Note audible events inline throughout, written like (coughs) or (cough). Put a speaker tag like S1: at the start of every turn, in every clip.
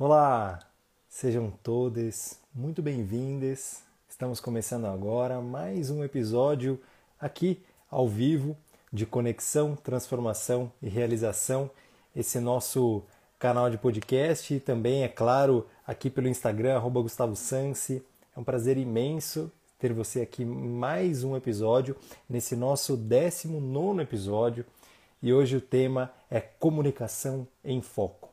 S1: Olá, sejam todas muito bem-vindas. Estamos começando agora mais um episódio aqui ao vivo de conexão, transformação e realização. Esse nosso canal de podcast e também, é claro, aqui pelo Instagram, arroba Gustavo Sansi. É um prazer imenso ter você aqui mais um episódio, nesse nosso 19 episódio. E hoje o tema é comunicação em foco.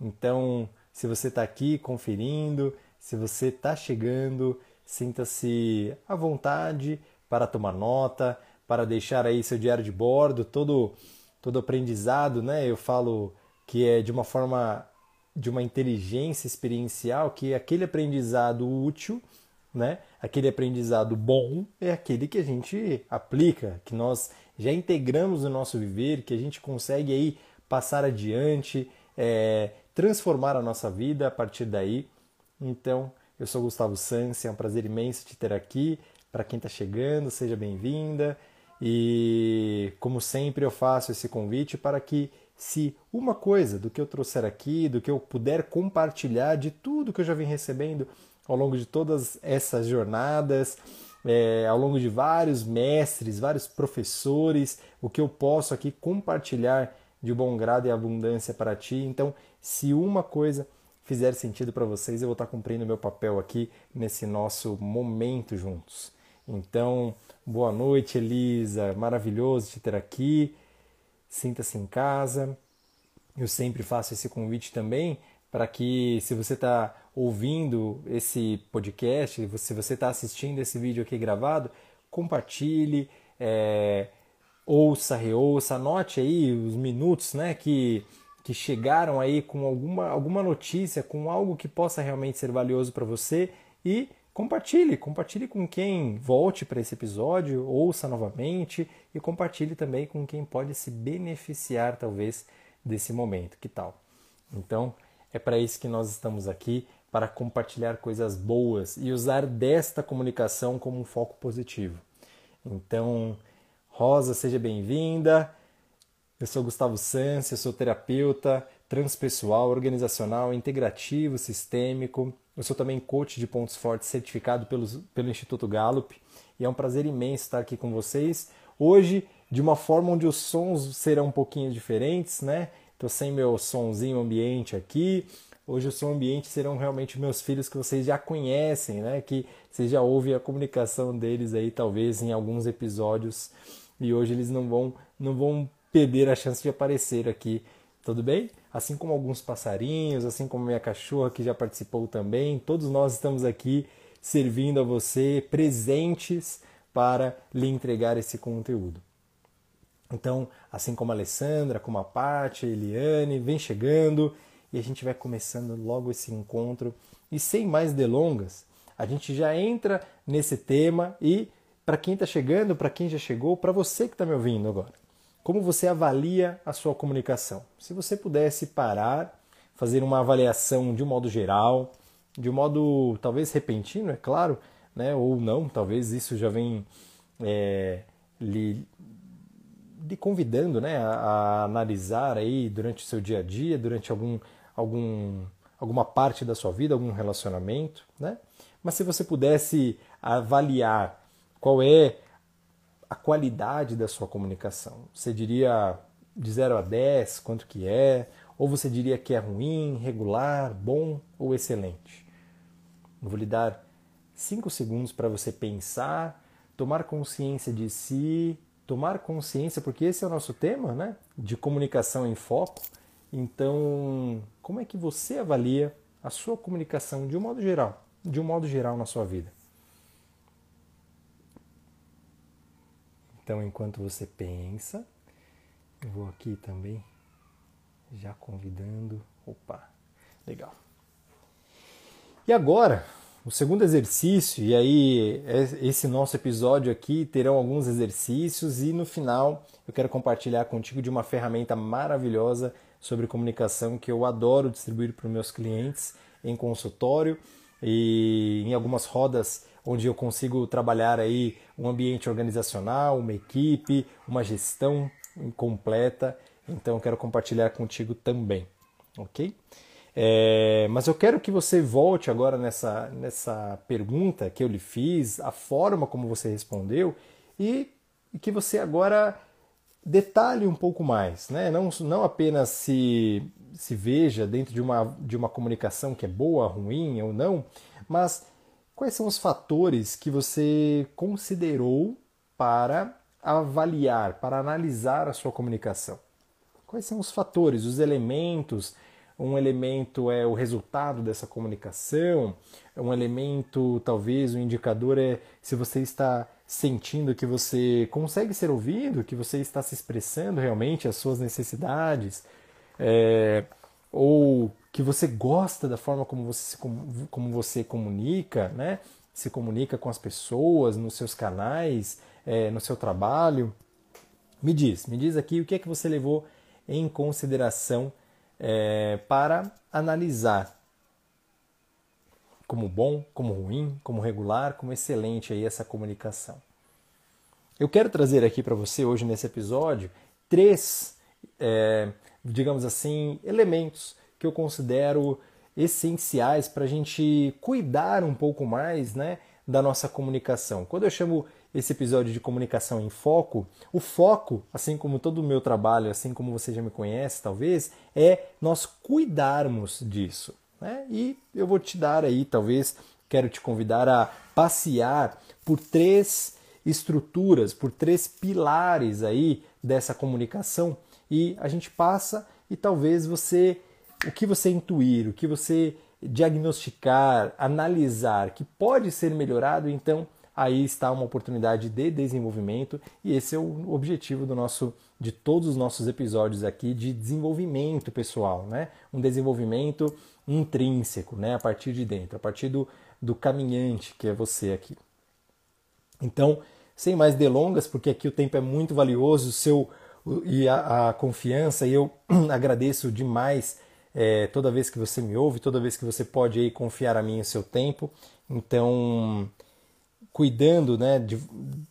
S1: Então, se você está aqui conferindo, se você está chegando, sinta-se à vontade para tomar nota, para deixar aí seu diário de bordo, todo todo aprendizado, né? Eu falo que é de uma forma de uma inteligência experiencial, que aquele aprendizado útil, né? Aquele aprendizado bom é aquele que a gente aplica, que nós já integramos no nosso viver, que a gente consegue aí passar adiante, é, transformar a nossa vida a partir daí. Então, eu sou Gustavo Sansi, é um prazer imenso te ter aqui. Para quem está chegando, seja bem-vinda. E, como sempre, eu faço esse convite para que, se uma coisa do que eu trouxer aqui, do que eu puder compartilhar de tudo que eu já vim recebendo ao longo de todas essas jornadas, é, ao longo de vários mestres, vários professores, o que eu posso aqui compartilhar de bom grado e abundância para ti. Então, se uma coisa fizer sentido para vocês, eu vou estar cumprindo meu papel aqui nesse nosso momento juntos. Então, boa noite, Elisa. Maravilhoso te ter aqui. Sinta-se em casa. Eu sempre faço esse convite também para que, se você está ouvindo esse podcast, se você está assistindo esse vídeo aqui gravado, compartilhe, é, ouça, reouça, anote aí os minutos né, que, que chegaram aí com alguma, alguma notícia, com algo que possa realmente ser valioso para você e compartilhe, compartilhe com quem volte para esse episódio, ouça novamente e compartilhe também com quem pode se beneficiar talvez desse momento. Que tal? Então, é para isso que nós estamos aqui, para compartilhar coisas boas e usar desta comunicação como um foco positivo. Então, Rosa, seja bem-vinda. Eu sou Gustavo Sanz, eu sou terapeuta transpessoal, organizacional, integrativo, sistêmico. Eu sou também coach de pontos fortes certificado pelo, pelo Instituto Gallup e é um prazer imenso estar aqui com vocês. Hoje, de uma forma onde os sons serão um pouquinho diferentes, né? Estou sem meu sonzinho ambiente aqui. Hoje o som ambiente serão realmente meus filhos que vocês já conhecem, né? Que vocês já ouvem a comunicação deles aí, talvez em alguns episódios e hoje eles não vão, não vão perder a chance de aparecer aqui, tudo bem? Assim como alguns passarinhos, assim como minha cachorra que já participou também, todos nós estamos aqui servindo a você, presentes para lhe entregar esse conteúdo. Então, assim como a Alessandra, como a Paty, a Eliane, vem chegando e a gente vai começando logo esse encontro. E sem mais delongas, a gente já entra nesse tema e para quem está chegando, para quem já chegou, para você que está me ouvindo agora. Como você avalia a sua comunicação? Se você pudesse parar, fazer uma avaliação de um modo geral, de um modo talvez repentino, é claro, né? ou não, talvez isso já vem é, lhe, lhe, convidando né? A, a, analisar aí durante o seu dia a dia, durante algum, algum, alguma parte da sua vida, algum relacionamento. Né? Mas se você pudesse avaliar qual é a qualidade da sua comunicação? Você diria de 0 a 10 quanto que é? Ou você diria que é ruim, regular, bom ou excelente? Eu vou lhe dar 5 segundos para você pensar, tomar consciência de si, tomar consciência, porque esse é o nosso tema, né? De comunicação em foco. Então, como é que você avalia a sua comunicação de um modo geral, de um modo geral na sua vida? Então, enquanto você pensa, eu vou aqui também já convidando. Opa, legal. E agora, o segundo exercício, e aí esse nosso episódio aqui terão alguns exercícios e no final eu quero compartilhar contigo de uma ferramenta maravilhosa sobre comunicação que eu adoro distribuir para os meus clientes em consultório e em algumas rodas onde eu consigo trabalhar aí um ambiente organizacional, uma equipe, uma gestão completa. Então quero compartilhar contigo também, ok? É, mas eu quero que você volte agora nessa, nessa pergunta que eu lhe fiz, a forma como você respondeu e, e que você agora detalhe um pouco mais, né? não, não apenas se, se veja dentro de uma, de uma comunicação que é boa, ruim ou não, mas quais são os fatores que você considerou para avaliar, para analisar a sua comunicação? Quais são os fatores, os elementos um elemento é o resultado dessa comunicação, um elemento, talvez, um indicador é se você está sentindo que você consegue ser ouvido, que você está se expressando realmente as suas necessidades, é, ou que você gosta da forma como você, como você comunica, né? se comunica com as pessoas, nos seus canais, é, no seu trabalho. Me diz, me diz aqui o que é que você levou em consideração é, para analisar como bom, como ruim, como regular, como excelente aí essa comunicação. Eu quero trazer aqui para você hoje nesse episódio três, é, digamos assim, elementos que eu considero essenciais para a gente cuidar um pouco mais né, da nossa comunicação. Quando eu chamo esse episódio de comunicação em foco, o foco, assim como todo o meu trabalho, assim como você já me conhece, talvez, é nós cuidarmos disso. Né? E eu vou te dar aí, talvez, quero te convidar a passear por três estruturas, por três pilares aí dessa comunicação e a gente passa e talvez você, o que você intuir, o que você diagnosticar, analisar que pode ser melhorado, então aí está uma oportunidade de desenvolvimento e esse é o objetivo do nosso de todos os nossos episódios aqui de desenvolvimento pessoal, né? Um desenvolvimento intrínseco, né? A partir de dentro, a partir do, do caminhante que é você aqui. Então, sem mais delongas, porque aqui o tempo é muito valioso, o seu e a, a confiança, e eu (clears throat) agradeço demais é, toda vez que você me ouve, toda vez que você pode aí confiar a mim o seu tempo. Então, cuidando né, de,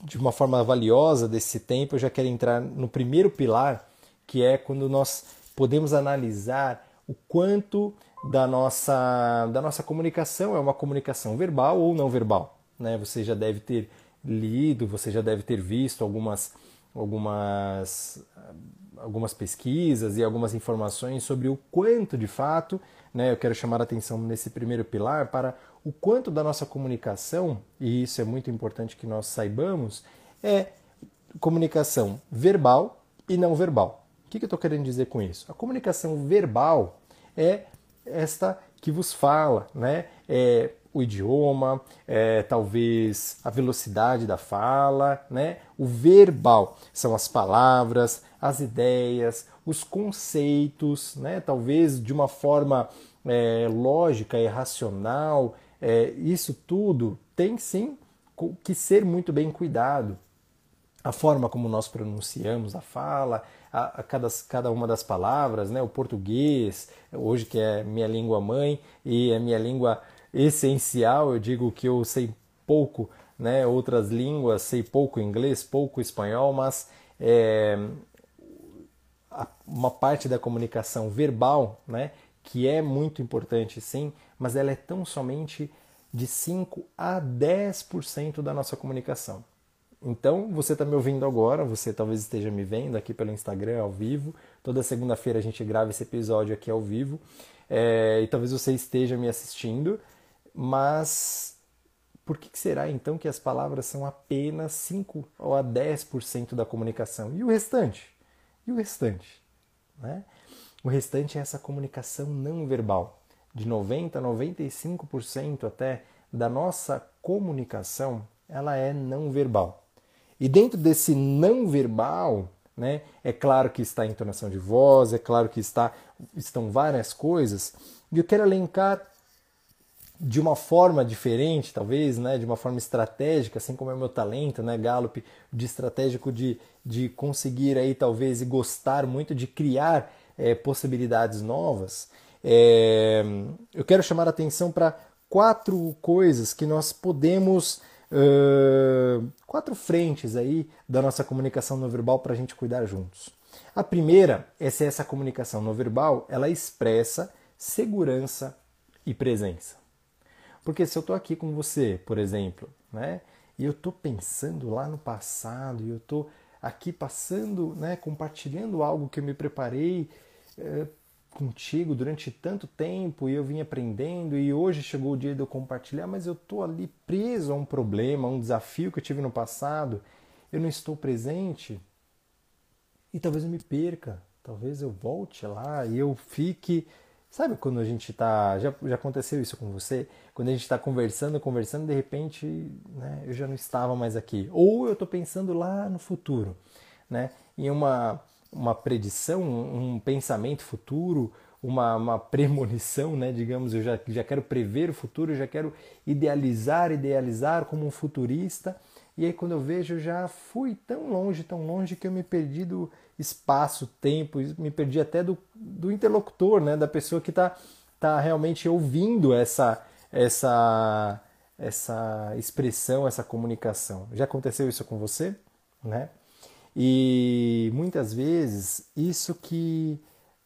S1: de uma forma valiosa desse tempo, eu já quero entrar no primeiro pilar, que é quando nós podemos analisar o quanto da nossa, da nossa comunicação é uma comunicação verbal ou não verbal. Né? Você já deve ter lido, você já deve ter visto algumas, algumas, algumas pesquisas e algumas informações sobre o quanto de fato, né, eu quero chamar a atenção nesse primeiro pilar para o quanto da nossa comunicação, e isso é muito importante que nós saibamos, é comunicação verbal e não verbal. O que, eu estou querendo dizer com isso? A comunicação verbal é esta que vos fala, né? É o idioma, é, talvez a velocidade da fala, né? O verbal são as palavras, as ideias, os conceitos, né? Talvez de uma forma é, lógica e racional, é, isso tudo tem sim que ser muito bem cuidado. A forma como nós pronunciamos a fala, a, a cada, cada uma das palavras, né? o português, hoje que é minha língua mãe e é minha língua essencial, eu digo que eu sei pouco né? outras línguas, sei pouco inglês, pouco espanhol, mas é, uma parte da comunicação verbal, né? que é muito importante sim, mas ela é tão somente de 5 a 10% da nossa comunicação. Então, você está me ouvindo agora, você talvez esteja me vendo aqui pelo Instagram ao vivo. Toda segunda-feira a gente grava esse episódio aqui ao vivo. É, e talvez você esteja me assistindo, mas por que será então que as palavras são apenas 5 ou a 10% da comunicação? E o restante? E o restante? Né? O restante é essa comunicação não verbal. De 90 a 95% até da nossa comunicação, ela é não verbal. E dentro desse não verbal, né, é claro que está a entonação de voz, é claro que está, estão várias coisas, e eu quero elencar de uma forma diferente, talvez, né, de uma forma estratégica, assim como é o meu talento, né, Gallup, de estratégico de, de conseguir aí talvez e gostar muito de criar é, possibilidades novas, é, eu quero chamar a atenção para quatro coisas que nós podemos. Uh, quatro frentes aí da nossa comunicação não verbal para a gente cuidar juntos. A primeira é se essa comunicação não verbal ela expressa segurança e presença. Porque se eu estou aqui com você, por exemplo, né, e eu estou pensando lá no passado, e eu estou aqui passando, né, compartilhando algo que eu me preparei é, contigo durante tanto tempo e eu vim aprendendo e hoje chegou o dia de eu compartilhar, mas eu estou ali preso a um problema, a um desafio que eu tive no passado, eu não estou presente e talvez eu me perca, talvez eu volte lá e eu fique. Sabe quando a gente está. Já, já aconteceu isso com você? Quando a gente está conversando, conversando, de repente né, eu já não estava mais aqui. Ou eu estou pensando lá no futuro, né, em uma uma predição, um pensamento futuro, uma, uma premonição, né? digamos, eu já, já quero prever o futuro, eu já quero idealizar, idealizar como um futurista. E aí quando eu vejo, eu já fui tão longe, tão longe que eu me perdi do espaço, tempo, me perdi até do, do interlocutor, né? da pessoa que está tá realmente ouvindo essa, essa, essa expressão, essa comunicação. Já aconteceu isso com você? Né? E muitas vezes isso que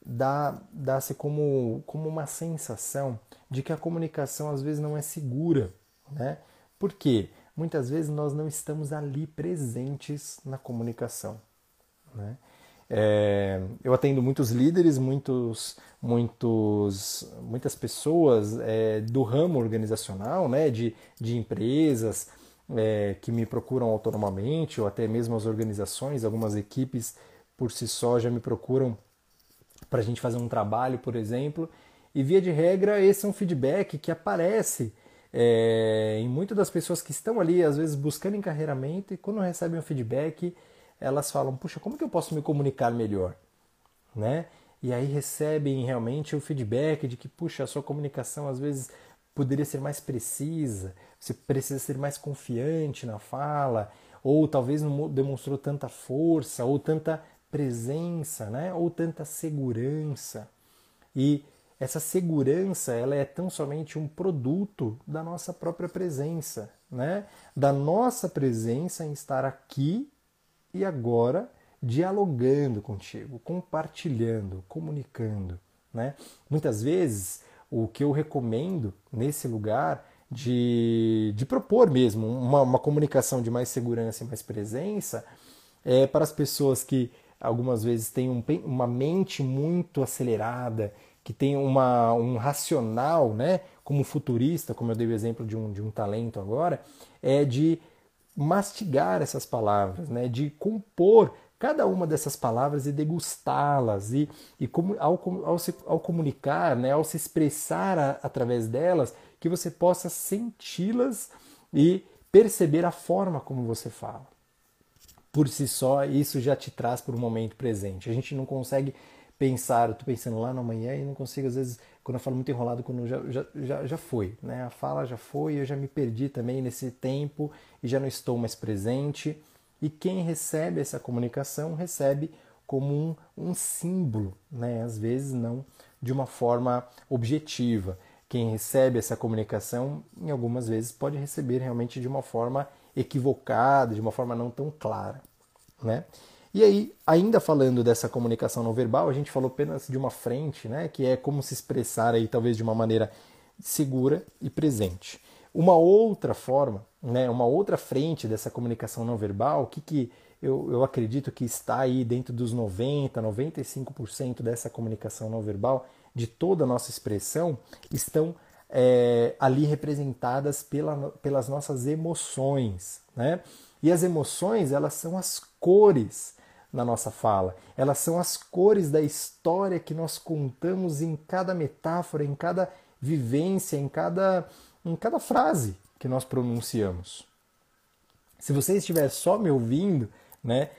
S1: dá dá-se como, como uma sensação de que a comunicação às vezes não é segura, né? Por quê? Muitas vezes nós não estamos ali presentes na comunicação, né? É, eu atendo muitos líderes, muitos, muitos, muitas pessoas é, do ramo organizacional, né, de, de empresas, é, que me procuram autonomamente, ou até mesmo as organizações, algumas equipes por si só já me procuram para a gente fazer um trabalho, por exemplo. E via de regra, esse é um feedback que aparece é, em muitas das pessoas que estão ali, às vezes buscando encarreiramento, e quando recebem um feedback, elas falam: Puxa, como que eu posso me comunicar melhor? Né? E aí recebem realmente o feedback de que, puxa, a sua comunicação às vezes poderia ser mais precisa, você precisa ser mais confiante na fala, ou talvez não demonstrou tanta força, ou tanta presença, né? ou tanta segurança. E essa segurança ela é tão somente um produto da nossa própria presença, né? da nossa presença em estar aqui e agora dialogando contigo, compartilhando, comunicando. Né? Muitas vezes o que eu recomendo nesse lugar de, de propor mesmo uma, uma comunicação de mais segurança e mais presença é para as pessoas que algumas vezes têm um, uma mente muito acelerada, que tem uma, um racional, né, como futurista, como eu dei o exemplo de um, de um talento agora, é de mastigar essas palavras, né, de compor cada uma dessas palavras e degustá-las e, e como, ao, ao, se, ao comunicar, né, ao se expressar a, através delas, que você possa senti-las e perceber a forma como você fala. Por si só, isso já te traz para o momento presente. A gente não consegue pensar, eu pensando lá no amanhã e não consigo, às vezes, quando eu falo muito enrolado, quando já, já, já, já foi, né? A fala já foi, eu já me perdi também nesse tempo e já não estou mais presente. E quem recebe essa comunicação recebe como um, um símbolo, né? às vezes não de uma forma objetiva. Quem recebe essa comunicação, em algumas vezes, pode receber realmente de uma forma equivocada, de uma forma não tão clara. Né? E aí, ainda falando dessa comunicação não verbal, a gente falou apenas de uma frente, né, que é como se expressar aí talvez de uma maneira segura e presente. Uma outra forma, né, uma outra frente dessa comunicação não verbal, o que, que eu, eu acredito que está aí dentro dos 90, 95% dessa comunicação não verbal, de toda a nossa expressão, estão é, ali representadas pela, pelas nossas emoções. Né? E as emoções, elas são as cores na nossa fala. Elas são as cores da história que nós contamos em cada metáfora, em cada vivência, em cada em cada frase que nós pronunciamos. Se você estiver só me ouvindo, né,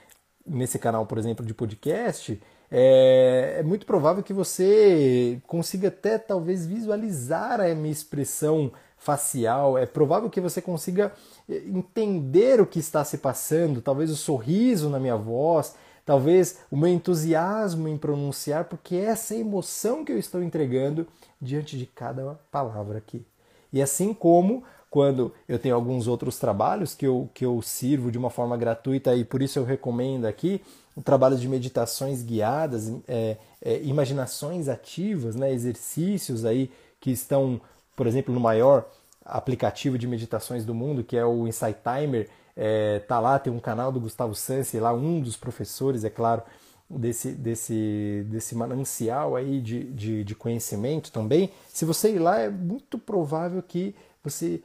S1: nesse canal, por exemplo, de podcast, é, é, muito provável que você consiga até talvez visualizar a minha expressão facial. É provável que você consiga é, entender o que está se passando, talvez o sorriso na minha voz, talvez o meu entusiasmo em pronunciar, porque é essa emoção que eu estou entregando diante de cada palavra aqui. E assim como quando eu tenho alguns outros trabalhos que eu, que eu sirvo de uma forma gratuita e por isso eu recomendo aqui, trabalhos de meditações guiadas, é, é, imaginações ativas, né, exercícios aí que estão, por exemplo, no maior aplicativo de meditações do mundo, que é o Insight Timer, é, tá lá, tem um canal do Gustavo Sansi, lá um dos professores, é claro, desse, desse, desse manancial aí de, de, de conhecimento também. Se você ir lá, é muito provável que você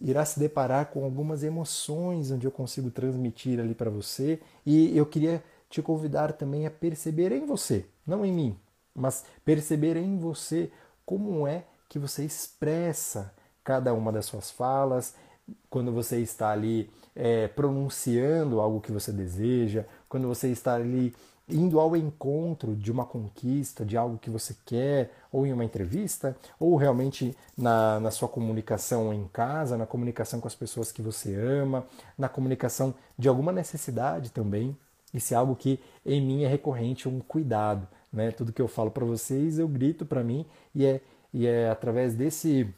S1: irá se deparar com algumas emoções onde eu consigo transmitir ali para você. E eu queria te convidar também a perceber em você, não em mim, mas perceber em você como é que você expressa cada uma das suas falas, quando você está ali é, pronunciando algo que você deseja, quando você está ali indo ao encontro de uma conquista, de algo que você quer, ou em uma entrevista, ou realmente na, na sua comunicação em casa, na comunicação com as pessoas que você ama, na comunicação de alguma necessidade também. Isso é algo que em mim é recorrente, um cuidado. Né? Tudo que eu falo para vocês, eu grito para mim, e é, e é através desse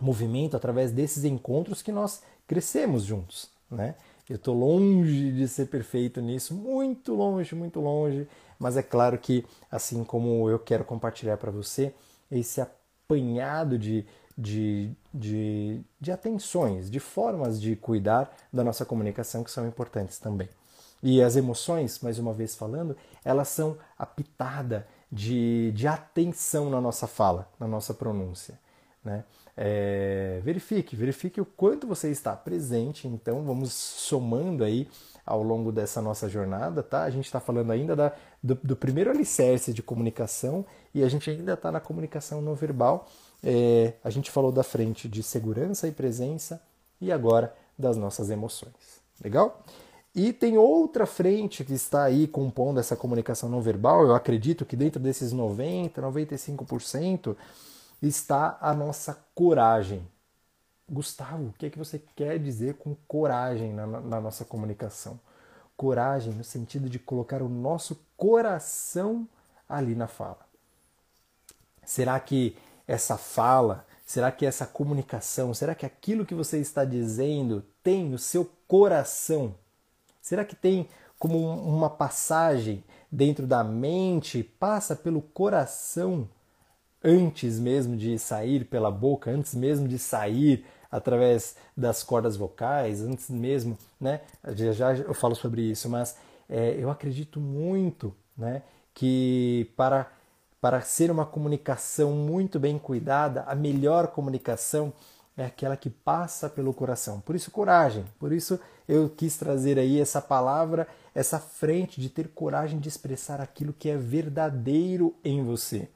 S1: movimento, através desses encontros que nós crescemos juntos. Né? Eu estou longe de ser perfeito nisso, muito longe, muito longe. Mas é claro que, assim como eu quero compartilhar para você, esse apanhado de, de, de, de atenções, de formas de cuidar da nossa comunicação que são importantes também. E as emoções, mais uma vez falando, elas são a pitada de, de atenção na nossa fala, na nossa pronúncia. Né? É, verifique, verifique o quanto você está presente. Então, vamos somando aí ao longo dessa nossa jornada, tá? A gente está falando ainda da, do, do, primeiro alicerce de comunicação e a gente ainda está na comunicação não verbal. É, a gente falou da frente de segurança e presença e agora das nossas emoções. Legal? E tem outra frente que está aí compondo essa comunicação não verbal. Eu acredito que dentro desses 90, 95%, está a nossa coragem. Gustavo, o que é que você quer dizer com coragem na, na nossa comunicação? Coragem no sentido de colocar o nosso coração ali na fala. Será que essa fala, será que essa comunicação, será que aquilo que você está dizendo tem o seu coração? Será que tem como uma passagem dentro da mente, passa pelo coração antes mesmo de sair pela boca, antes mesmo de sair através das cordas vocais, antes mesmo, né? Já, já eu falo sobre isso, mas é, eu acredito muito, né? Que para para ser uma comunicação muito bem cuidada, a melhor comunicação é aquela que passa pelo coração. Por isso coragem. Por isso eu quis trazer aí essa palavra, essa frente de ter coragem de expressar aquilo que é verdadeiro em você,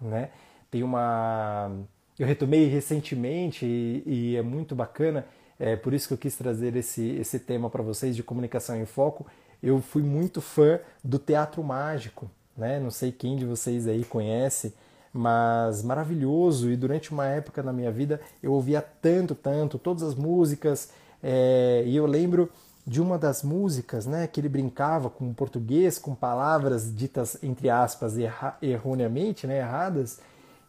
S1: né? Tem uma. Eu retomei recentemente e, e é muito bacana, é por isso que eu quis trazer esse, esse tema para vocês de comunicação em foco. Eu fui muito fã do teatro mágico, né? Não sei quem de vocês aí conhece, mas maravilhoso. E durante uma época na minha vida eu ouvia tanto, tanto, todas as músicas, é, e eu lembro de uma das músicas, né, que ele brincava com português, com palavras ditas entre aspas erra, erroneamente, né, erradas,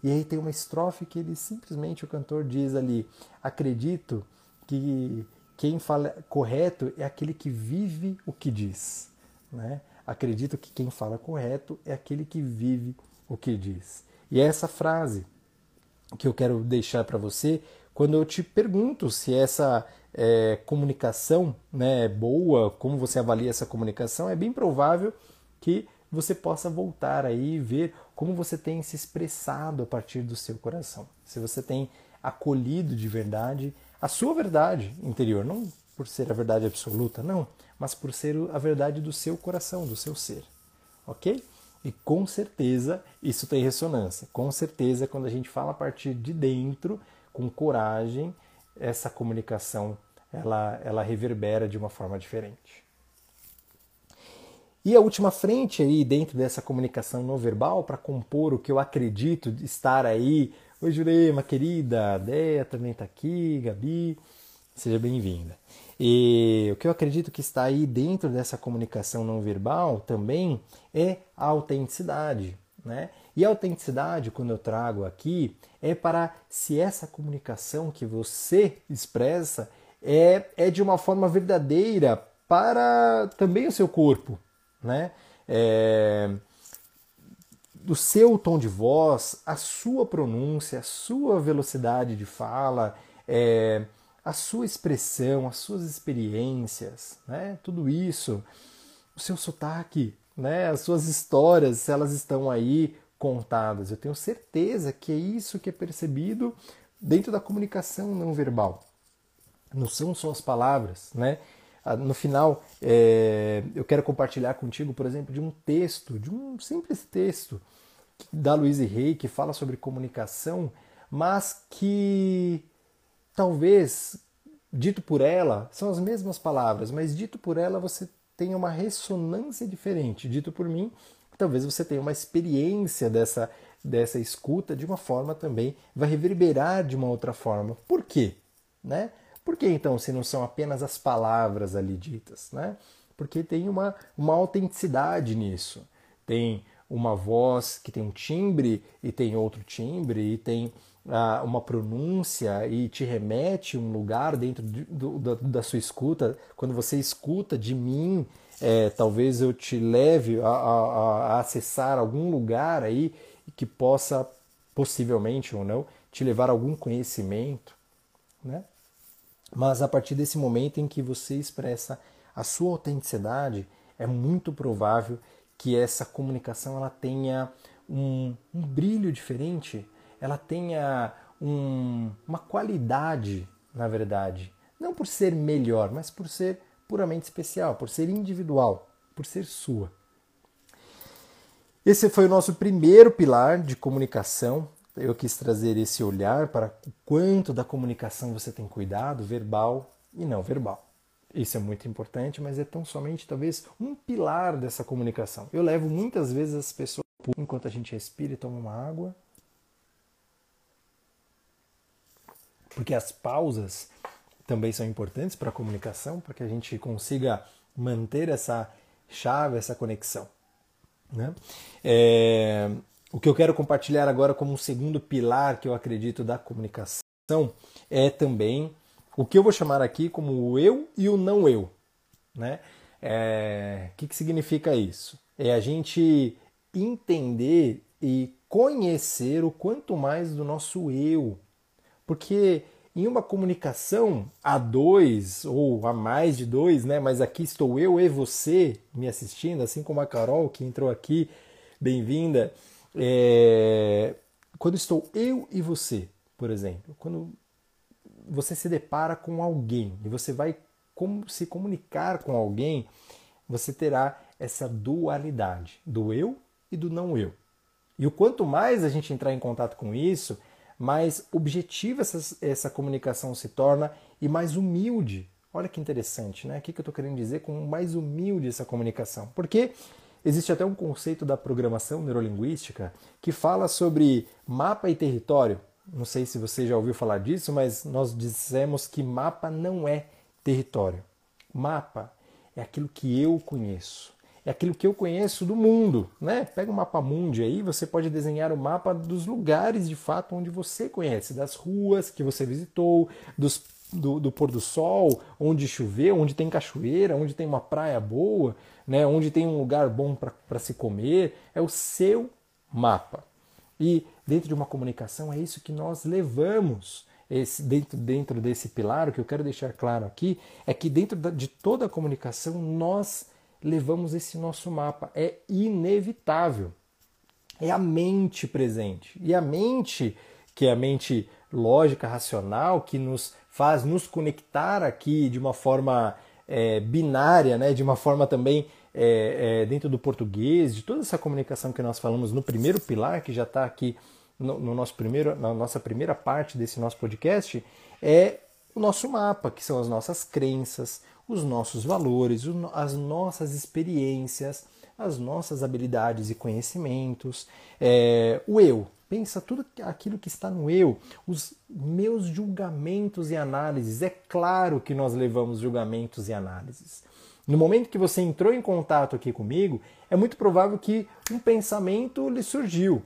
S1: e aí tem uma estrofe que ele simplesmente, o cantor diz ali: Acredito que quem fala correto é aquele que vive o que diz. Né? Acredito que quem fala correto é aquele que vive o que diz. E é essa frase que eu quero deixar para você quando eu te pergunto se essa é, comunicação né, é boa, como você avalia essa comunicação, é bem provável que você possa voltar aí e ver como você tem se expressado a partir do seu coração. Se você tem acolhido de verdade a sua verdade interior, não por ser a verdade absoluta, não, mas por ser a verdade do seu coração, do seu ser. Ok? E com certeza isso tem ressonância. Com certeza, quando a gente fala a partir de dentro, com coragem, essa comunicação ela, ela reverbera de uma forma diferente. E a última frente aí dentro dessa comunicação não verbal para compor o que eu acredito de estar aí. Oi Jurema, querida, Déia também está aqui, Gabi, seja bem-vinda. E o que eu acredito que está aí dentro dessa comunicação não verbal também é a autenticidade, né? E a autenticidade, quando eu trago aqui, é para se essa comunicação que você expressa é, é de uma forma verdadeira para também o seu corpo, né? É, do seu tom de voz, a sua pronúncia, a sua velocidade de fala, é, a sua expressão, as suas experiências, né? Tudo isso, o seu sotaque, né? As suas histórias, elas estão aí contadas. Eu tenho certeza que é isso que é percebido dentro da comunicação não verbal. Não são só as palavras, né? Ah, no final, é, eu quero compartilhar contigo, por exemplo, de um texto, de um simples texto da Louise Hay que fala sobre comunicação, mas que talvez dito por ela são as mesmas palavras, mas dito por ela você tenha uma ressonância diferente. Dito por mim, talvez você tenha uma experiência dessa dessa escuta de uma forma também vai reverberar de uma outra forma. Por quê? Né? Por que então, se não são apenas as palavras ali ditas? Né? Porque tem uma, uma autenticidade nisso. Tem uma voz que tem um timbre e tem outro timbre, e tem uma pronúncia e te remete um lugar dentro de, do, da, da, sua escuta. Quando você escuta de mim, é, talvez eu te leve a, a, a acessar algum lugar aí que possa, possivelmente ou não, te levar a algum conhecimento. Né? Mas a partir desse momento em que você expressa a sua autenticidade, é muito provável que essa comunicação ela tenha um, um brilho diferente, ela tenha um, uma qualidade, na verdade, não por ser melhor, mas por ser puramente especial, por ser individual, por ser sua. Esse foi o nosso primeiro pilar de comunicação, eu quis trazer esse olhar para o quanto da comunicação você tem cuidado, verbal e não verbal. Isso é muito importante, mas é tão somente talvez um pilar dessa comunicação. Eu levo muitas vezes as pessoas, enquanto a gente respira e toma uma água, porque as pausas também são importantes para a comunicação, para que a gente consiga manter essa chave, essa conexão. Né? É, o que eu quero compartilhar agora como um segundo pilar que eu acredito da comunicação é também o que eu vou chamar aqui como o eu e o não eu. Né? É, o que, que significa isso? É a gente entender e conhecer o quanto mais do nosso eu. Porque em uma comunicação a dois ou a mais de dois, né? Mas aqui estou eu e você me assistindo, assim como a Carol que entrou aqui, bem-vinda. É, quando estou eu e você, por exemplo, quando você se depara com alguém e você vai se comunicar com alguém, você terá essa dualidade do eu e do não eu. E o quanto mais a gente entrar em contato com isso, mais objetiva essa, essa comunicação se torna e mais humilde. Olha que interessante, né? O que, que eu estou querendo dizer com mais humilde essa comunicação? Porque Existe até um conceito da programação neurolinguística que fala sobre mapa e território. Não sei se você já ouviu falar disso, mas nós dissemos que mapa não é território. Mapa é aquilo que eu conheço. É aquilo que eu conheço do mundo, né? Pega o um mapa mundi aí, você pode desenhar o mapa dos lugares de fato onde você conhece, das ruas que você visitou, dos do, do, pôr do sol, onde choveu, onde tem cachoeira, onde tem uma praia boa, né, onde tem um lugar bom para se comer, é o seu mapa. E dentro de uma comunicação é isso que nós levamos. Esse, dentro, dentro desse pilar, o que eu quero deixar claro aqui é que dentro de toda a comunicação nós levamos esse nosso mapa. É inevitável. É a mente presente. E a mente, que é a mente lógica, racional, que nos faz nos conectar aqui de uma forma é, binária, né, de uma forma também é, é, dentro do português, de toda essa comunicação que nós falamos no primeiro pilar, que já está aqui no, no, nosso primeiro, na nossa primeira parte desse nosso podcast, é o nosso mapa, que são as nossas crenças, os nossos valores, as nossas experiências, as nossas habilidades e conhecimentos, é, o eu, Pensa tudo aquilo que está no eu, os meus julgamentos e análises. É claro que nós levamos julgamentos e análises. No momento que você entrou em contato aqui comigo, é muito provável que um pensamento lhe surgiu.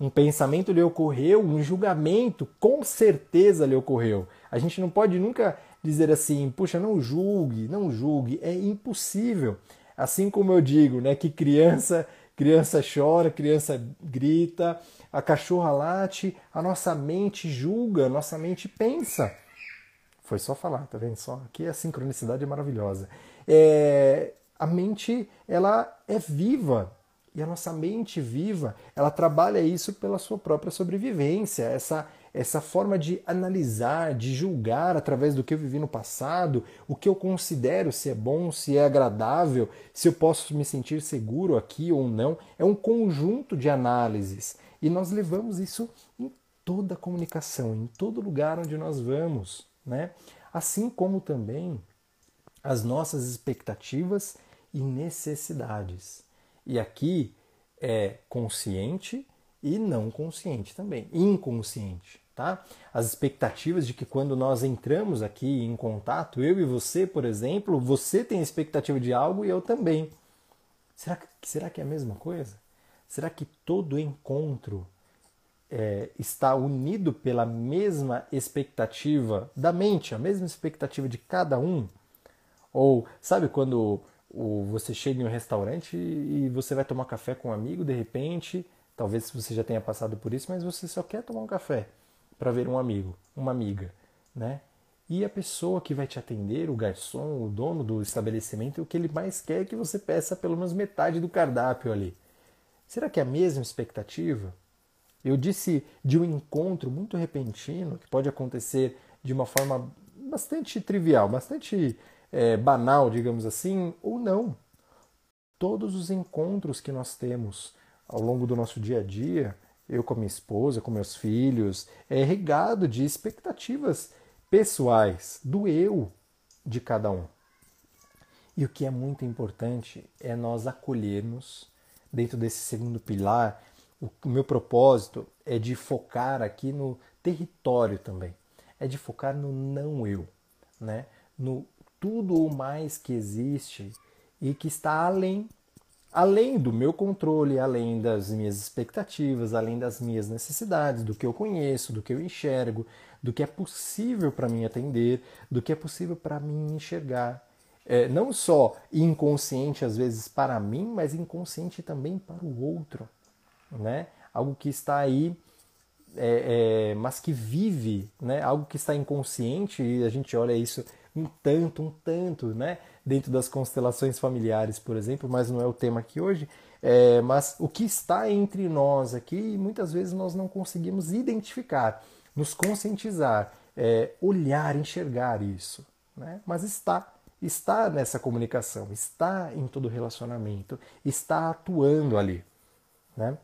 S1: Um pensamento lhe ocorreu, um julgamento com certeza lhe ocorreu. A gente não pode nunca dizer assim, puxa, não julgue, não julgue. É impossível. Assim como eu digo, né, que criança, criança chora, criança grita, a cachorra late, a nossa mente julga, a nossa mente pensa. Foi só falar, tá vendo só? Aqui a sincronicidade é maravilhosa. É, a mente, ela é viva. E a nossa mente viva, ela trabalha isso pela sua própria sobrevivência, essa essa forma de analisar, de julgar através do que eu vivi no passado, o que eu considero se é bom, se é agradável, se eu posso me sentir seguro aqui ou não, é um conjunto de análises. E nós levamos isso em toda a comunicação, em todo lugar onde nós vamos, né? Assim como também as nossas expectativas e necessidades. E aqui é consciente e não consciente também, inconsciente, tá? As expectativas de que quando nós entramos aqui em contato, eu e você, por exemplo, você tem expectativa de algo e eu também. Será que, será que é a mesma coisa? Será que todo encontro é, está unido pela mesma expectativa da mente, a mesma expectativa de cada um? Ou sabe quando o, você chega em um restaurante e você vai tomar café com um amigo, de repente, talvez você já tenha passado por isso, mas você só quer tomar um café para ver um amigo, uma amiga, né? E a pessoa que vai te atender, o garçom, o dono do estabelecimento, o que ele mais quer é que você peça pelo menos metade do cardápio ali. Será que é a mesma expectativa? Eu disse de um encontro muito repentino, que pode acontecer de uma forma bastante trivial, bastante é, banal, digamos assim, ou não. Todos os encontros que nós temos ao longo do nosso dia a dia, eu com a minha esposa, com meus filhos, é regado de expectativas pessoais, do eu de cada um. E o que é muito importante é nós acolhermos dentro desse segundo pilar. O meu propósito é de focar aqui no território também, é de focar no não eu, né? no tudo o mais que existe e que está além além do meu controle, além das minhas expectativas, além das minhas necessidades, do que eu conheço, do que eu enxergo, do que é possível para mim atender, do que é possível para mim enxergar. É, não só inconsciente às vezes para mim, mas inconsciente também para o outro, né? Algo que está aí, é, é, mas que vive, né? Algo que está inconsciente e a gente olha isso um tanto, um tanto, né? Dentro das constelações familiares, por exemplo, mas não é o tema aqui hoje. É, mas o que está entre nós aqui, muitas vezes nós não conseguimos identificar, nos conscientizar, é, olhar, enxergar isso. Né? Mas está, está nessa comunicação, está em todo relacionamento, está atuando ali. Né?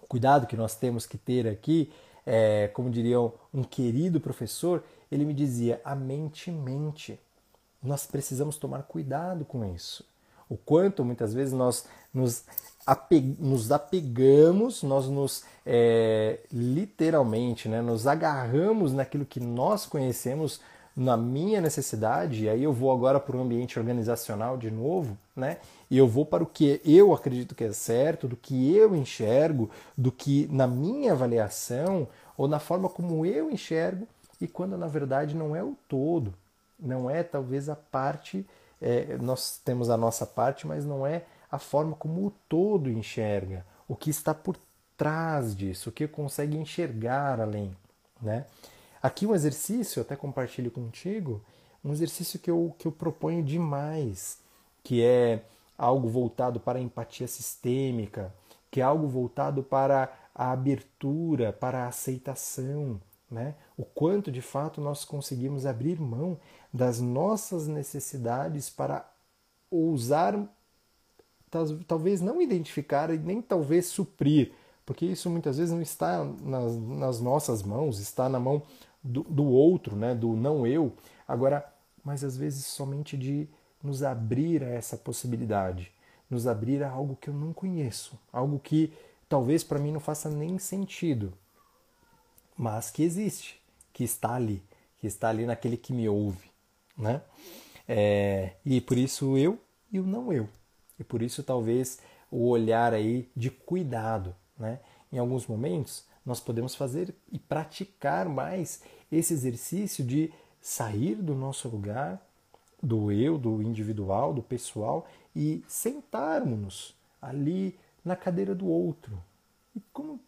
S1: O cuidado que nós temos que ter aqui, é, como diria um querido professor, ele me dizia: a mente mente. Nós precisamos tomar cuidado com isso. O quanto muitas vezes nós nos, apeg nos apegamos, nós nos é, literalmente né, nos agarramos naquilo que nós conhecemos na minha necessidade, e aí eu vou agora para o ambiente organizacional de novo, né? E eu vou para o que eu acredito que é certo, do que eu enxergo, do que na minha avaliação ou na forma como eu enxergo e quando na verdade não é o todo, não é talvez a parte, é, nós temos a nossa parte, mas não é a forma como o todo enxerga, o que está por trás disso, o que consegue enxergar além. Né? Aqui um exercício, até compartilho contigo, um exercício que eu, que eu proponho demais, que é algo voltado para a empatia sistêmica, que é algo voltado para a abertura, para a aceitação, né? O quanto de fato nós conseguimos abrir mão das nossas necessidades para ousar, talvez não identificar e nem talvez suprir, porque isso muitas vezes não está nas, nas nossas mãos, está na mão do, do outro, né? do não eu. Agora, mas às vezes somente de nos abrir a essa possibilidade, nos abrir a algo que eu não conheço, algo que talvez para mim não faça nem sentido, mas que existe, que está ali, que está ali naquele que me ouve, né? É, e por isso eu e o não eu. E por isso talvez o olhar aí de cuidado, né? Em alguns momentos nós podemos fazer e praticar mais esse exercício de sair do nosso lugar, do eu, do individual, do pessoal e sentarmos ali na cadeira do outro. E como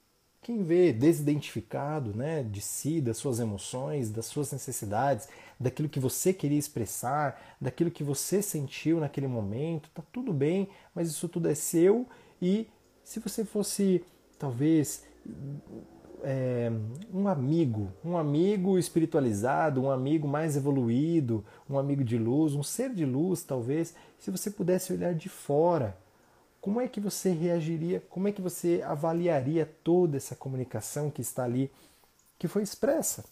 S1: quem vê desidentificado né, de si, das suas emoções, das suas necessidades, daquilo que você queria expressar, daquilo que você sentiu naquele momento, tá tudo bem, mas isso tudo é seu e se você fosse talvez é, um amigo, um amigo espiritualizado, um amigo mais evoluído, um amigo de luz, um ser de luz, talvez, se você pudesse olhar de fora, como é que você reagiria, como é que você avaliaria toda essa comunicação que está ali, que foi expressa?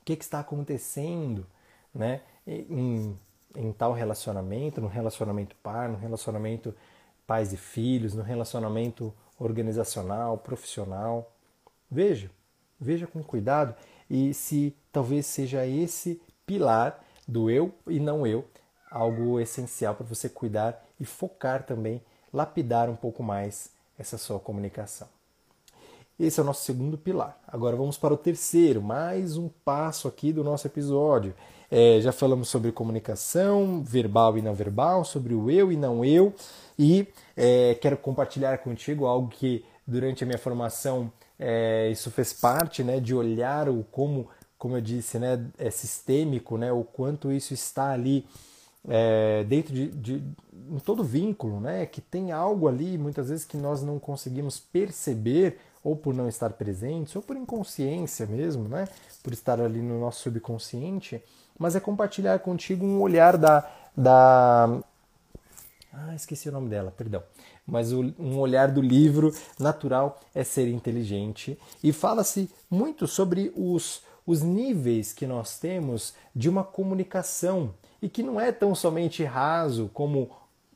S1: O que, é que está acontecendo né, em, em tal relacionamento, no relacionamento par, no relacionamento pais e filhos, no relacionamento organizacional, profissional? Veja, veja com cuidado e se talvez seja esse pilar do eu e não eu algo essencial para você cuidar e focar também, lapidar um pouco mais essa sua comunicação. Esse é o nosso segundo pilar. Agora vamos para o terceiro, mais um passo aqui do nosso episódio. É, já falamos sobre comunicação verbal e não verbal, sobre o eu e não eu, e é, quero compartilhar contigo algo que durante a minha formação é, isso fez parte né, de olhar o como, como eu disse, né, é sistêmico, né, o quanto isso está ali é, dentro de, de em todo vínculo, né, que tem algo ali muitas vezes que nós não conseguimos perceber ou por não estar presentes ou por inconsciência mesmo, né, por estar ali no nosso subconsciente, mas é compartilhar contigo um olhar da, da ah, esqueci o nome dela, perdão. Mas o, um olhar do livro Natural é Ser Inteligente. E fala-se muito sobre os, os níveis que nós temos de uma comunicação e que não é tão somente raso como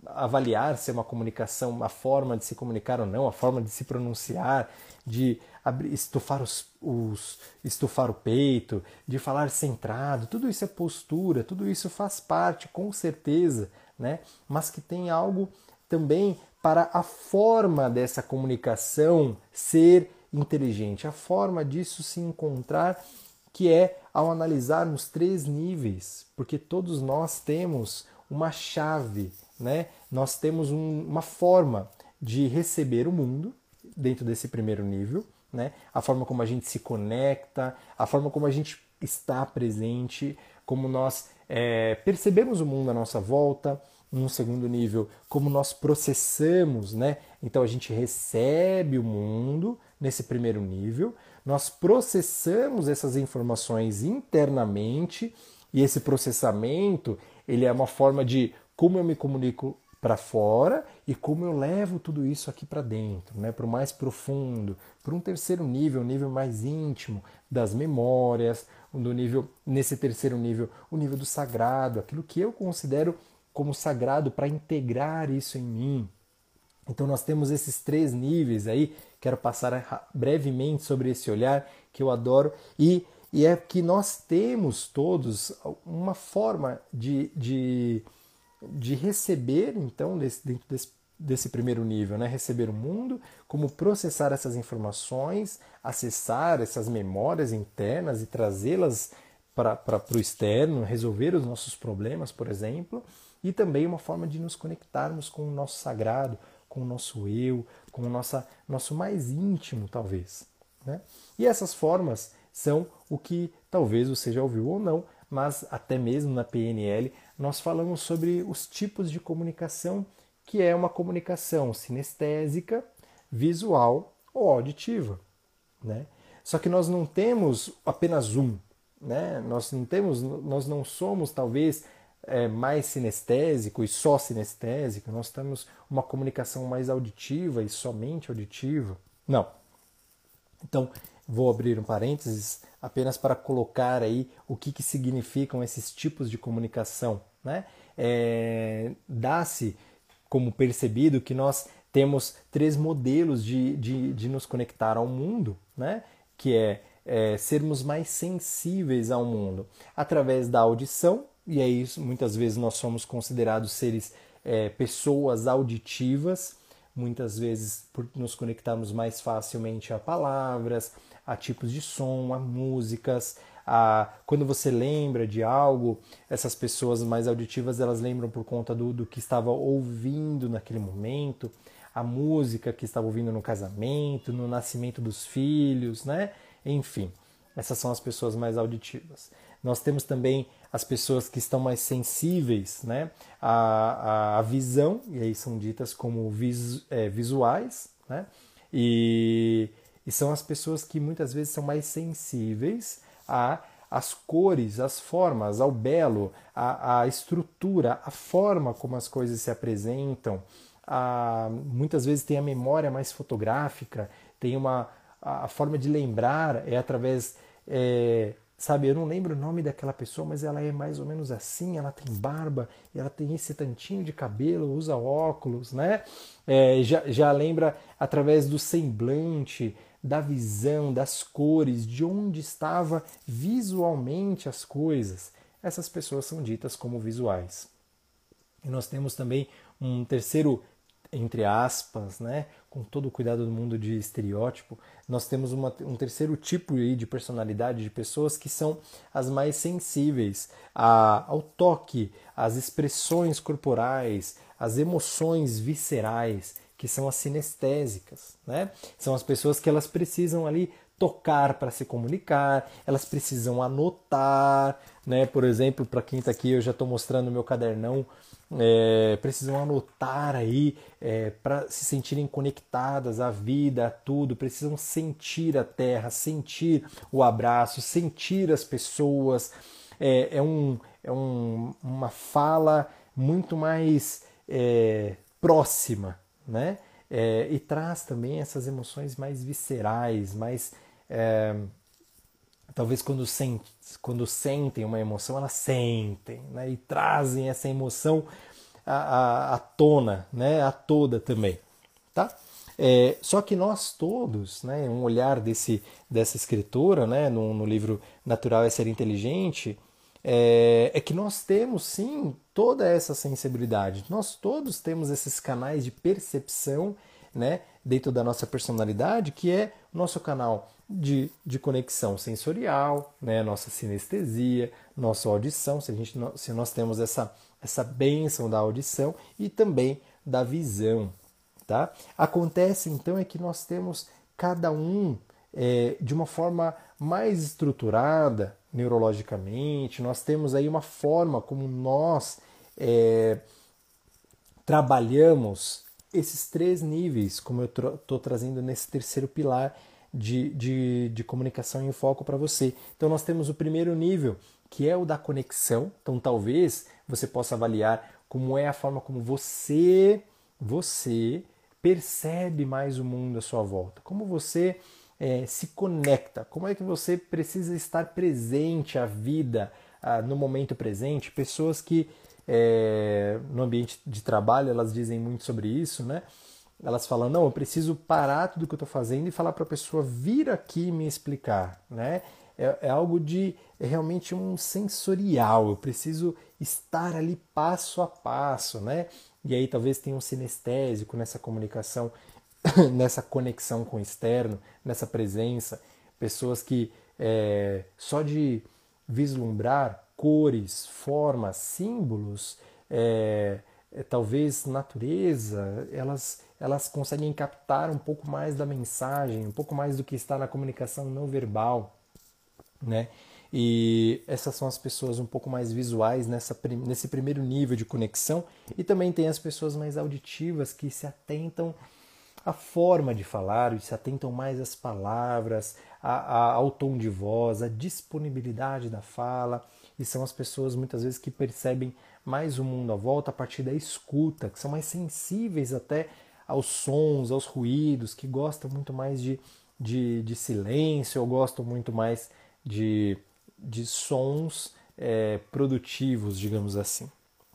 S1: avaliar se é uma comunicação, uma forma de se comunicar ou não, a forma de se pronunciar, de abrir, estufar, os, os, estufar o peito, de falar centrado, tudo isso é postura, tudo isso faz parte, com certeza, né? mas que tem algo também para a forma dessa comunicação ser inteligente, a forma disso se encontrar que é ao analisarmos três níveis, porque todos nós temos uma chave, né? Nós temos um, uma forma de receber o mundo dentro desse primeiro nível, né? A forma como a gente se conecta, a forma como a gente está presente, como nós é, percebemos o mundo à nossa volta, num segundo nível, como nós processamos, né? Então a gente recebe o mundo nesse primeiro nível, nós processamos essas informações internamente e esse processamento ele é uma forma de como eu me comunico para fora e como eu levo tudo isso aqui para dentro, né, para o mais profundo, para um terceiro nível, um nível mais íntimo das memórias, do nível nesse terceiro nível, o nível do sagrado, aquilo que eu considero como sagrado para integrar isso em mim. Então nós temos esses três níveis aí Quero passar brevemente sobre esse olhar que eu adoro e, e é que nós temos todos uma forma de, de, de receber, então, desse, dentro desse, desse primeiro nível, né? receber o mundo, como processar essas informações, acessar essas memórias internas e trazê-las para o externo, resolver os nossos problemas, por exemplo, e também uma forma de nos conectarmos com o nosso sagrado, com o nosso eu, com o nossa, nosso mais íntimo, talvez. Né? E essas formas são o que talvez você já ouviu ou não, mas até mesmo na PNL nós falamos sobre os tipos de comunicação, que é uma comunicação sinestésica, visual ou auditiva. Né? Só que nós não temos apenas um, né? Nós não temos, nós não somos talvez é, mais sinestésico e só sinestésico, nós temos uma comunicação mais auditiva e somente auditiva. Não. Então, vou abrir um parênteses apenas para colocar aí o que, que significam esses tipos de comunicação. Né? É, Dá-se como percebido que nós temos três modelos de, de, de nos conectar ao mundo, né? que é, é sermos mais sensíveis ao mundo através da audição, e aí muitas vezes nós somos considerados seres é, pessoas auditivas, muitas vezes por nos conectarmos mais facilmente a palavras, a tipos de som, a músicas, a, quando você lembra de algo, essas pessoas mais auditivas elas lembram por conta do, do que estava ouvindo naquele momento, a música que estava ouvindo no casamento, no nascimento dos filhos, né? Enfim, essas são as pessoas mais auditivas. Nós temos também as pessoas que estão mais sensíveis né, à, à visão, e aí são ditas como vis, é, visuais, né? E, e são as pessoas que muitas vezes são mais sensíveis a as cores, as formas, ao belo, a, a estrutura, a forma como as coisas se apresentam. A, muitas vezes tem a memória mais fotográfica, tem uma a, a forma de lembrar é através é, sabe, eu não lembro o nome daquela pessoa, mas ela é mais ou menos assim, ela tem barba, ela tem esse tantinho de cabelo, usa óculos, né? É, já, já lembra através do semblante, da visão, das cores, de onde estava visualmente as coisas. Essas pessoas são ditas como visuais. E nós temos também um terceiro, entre aspas, né, com todo o cuidado do mundo de estereótipo, nós temos uma, um terceiro tipo de personalidade de pessoas que são as mais sensíveis a, ao toque, às expressões corporais, às emoções viscerais que são as sinestésicas, né? São as pessoas que elas precisam ali tocar para se comunicar, elas precisam anotar, né? Por exemplo, para quem está aqui, eu já estou mostrando meu cadernão, é, precisam anotar aí é, para se sentirem conectadas à vida, a tudo, precisam sentir a terra, sentir o abraço, sentir as pessoas. É, é, um, é um, uma fala muito mais é, próxima, né? É, e traz também essas emoções mais viscerais, mais é, talvez quando, sent, quando sentem uma emoção, elas sentem né? e trazem essa emoção à, à, à tona, né? a toda também. Tá? É, só que nós todos, né, um olhar desse, dessa escritora né, no, no livro Natural é Ser Inteligente, é, é que nós temos sim toda essa sensibilidade. Nós todos temos esses canais de percepção né, dentro da nossa personalidade, que é o nosso canal de, de conexão sensorial, né, nossa sinestesia, nossa audição, se, a gente, se nós temos essa, essa bênção da audição e também da visão. Tá? Acontece então é que nós temos cada um é, de uma forma mais estruturada neurologicamente, nós temos aí uma forma como nós é, trabalhamos esses três níveis, como eu estou trazendo nesse terceiro pilar de, de, de comunicação em foco para você. Então, nós temos o primeiro nível, que é o da conexão. Então, talvez você possa avaliar como é a forma como você, você percebe mais o mundo à sua volta, como você é, se conecta, como é que você precisa estar presente à vida, no momento presente. Pessoas que é, no ambiente de trabalho elas dizem muito sobre isso, né? Elas falam, não, eu preciso parar tudo que eu estou fazendo e falar para a pessoa vir aqui me explicar, né? É, é algo de é realmente um sensorial. Eu preciso estar ali passo a passo, né? E aí talvez tenha um sinestésico nessa comunicação (coughs) nessa conexão com o externo, nessa presença, pessoas que é, só de vislumbrar cores, formas, símbolos, é, talvez natureza, elas, elas conseguem captar um pouco mais da mensagem, um pouco mais do que está na comunicação não verbal, né? E essas são as pessoas um pouco mais visuais nessa, nesse primeiro nível de conexão. E também tem as pessoas mais auditivas que se atentam a forma de falar, se atentam mais às palavras, a, a, ao tom de voz, à disponibilidade da fala, e são as pessoas muitas vezes que percebem mais o mundo à volta a partir da escuta, que são mais sensíveis até aos sons, aos ruídos, que gostam muito mais de, de, de silêncio, ou gostam muito mais de, de sons é, produtivos, digamos assim.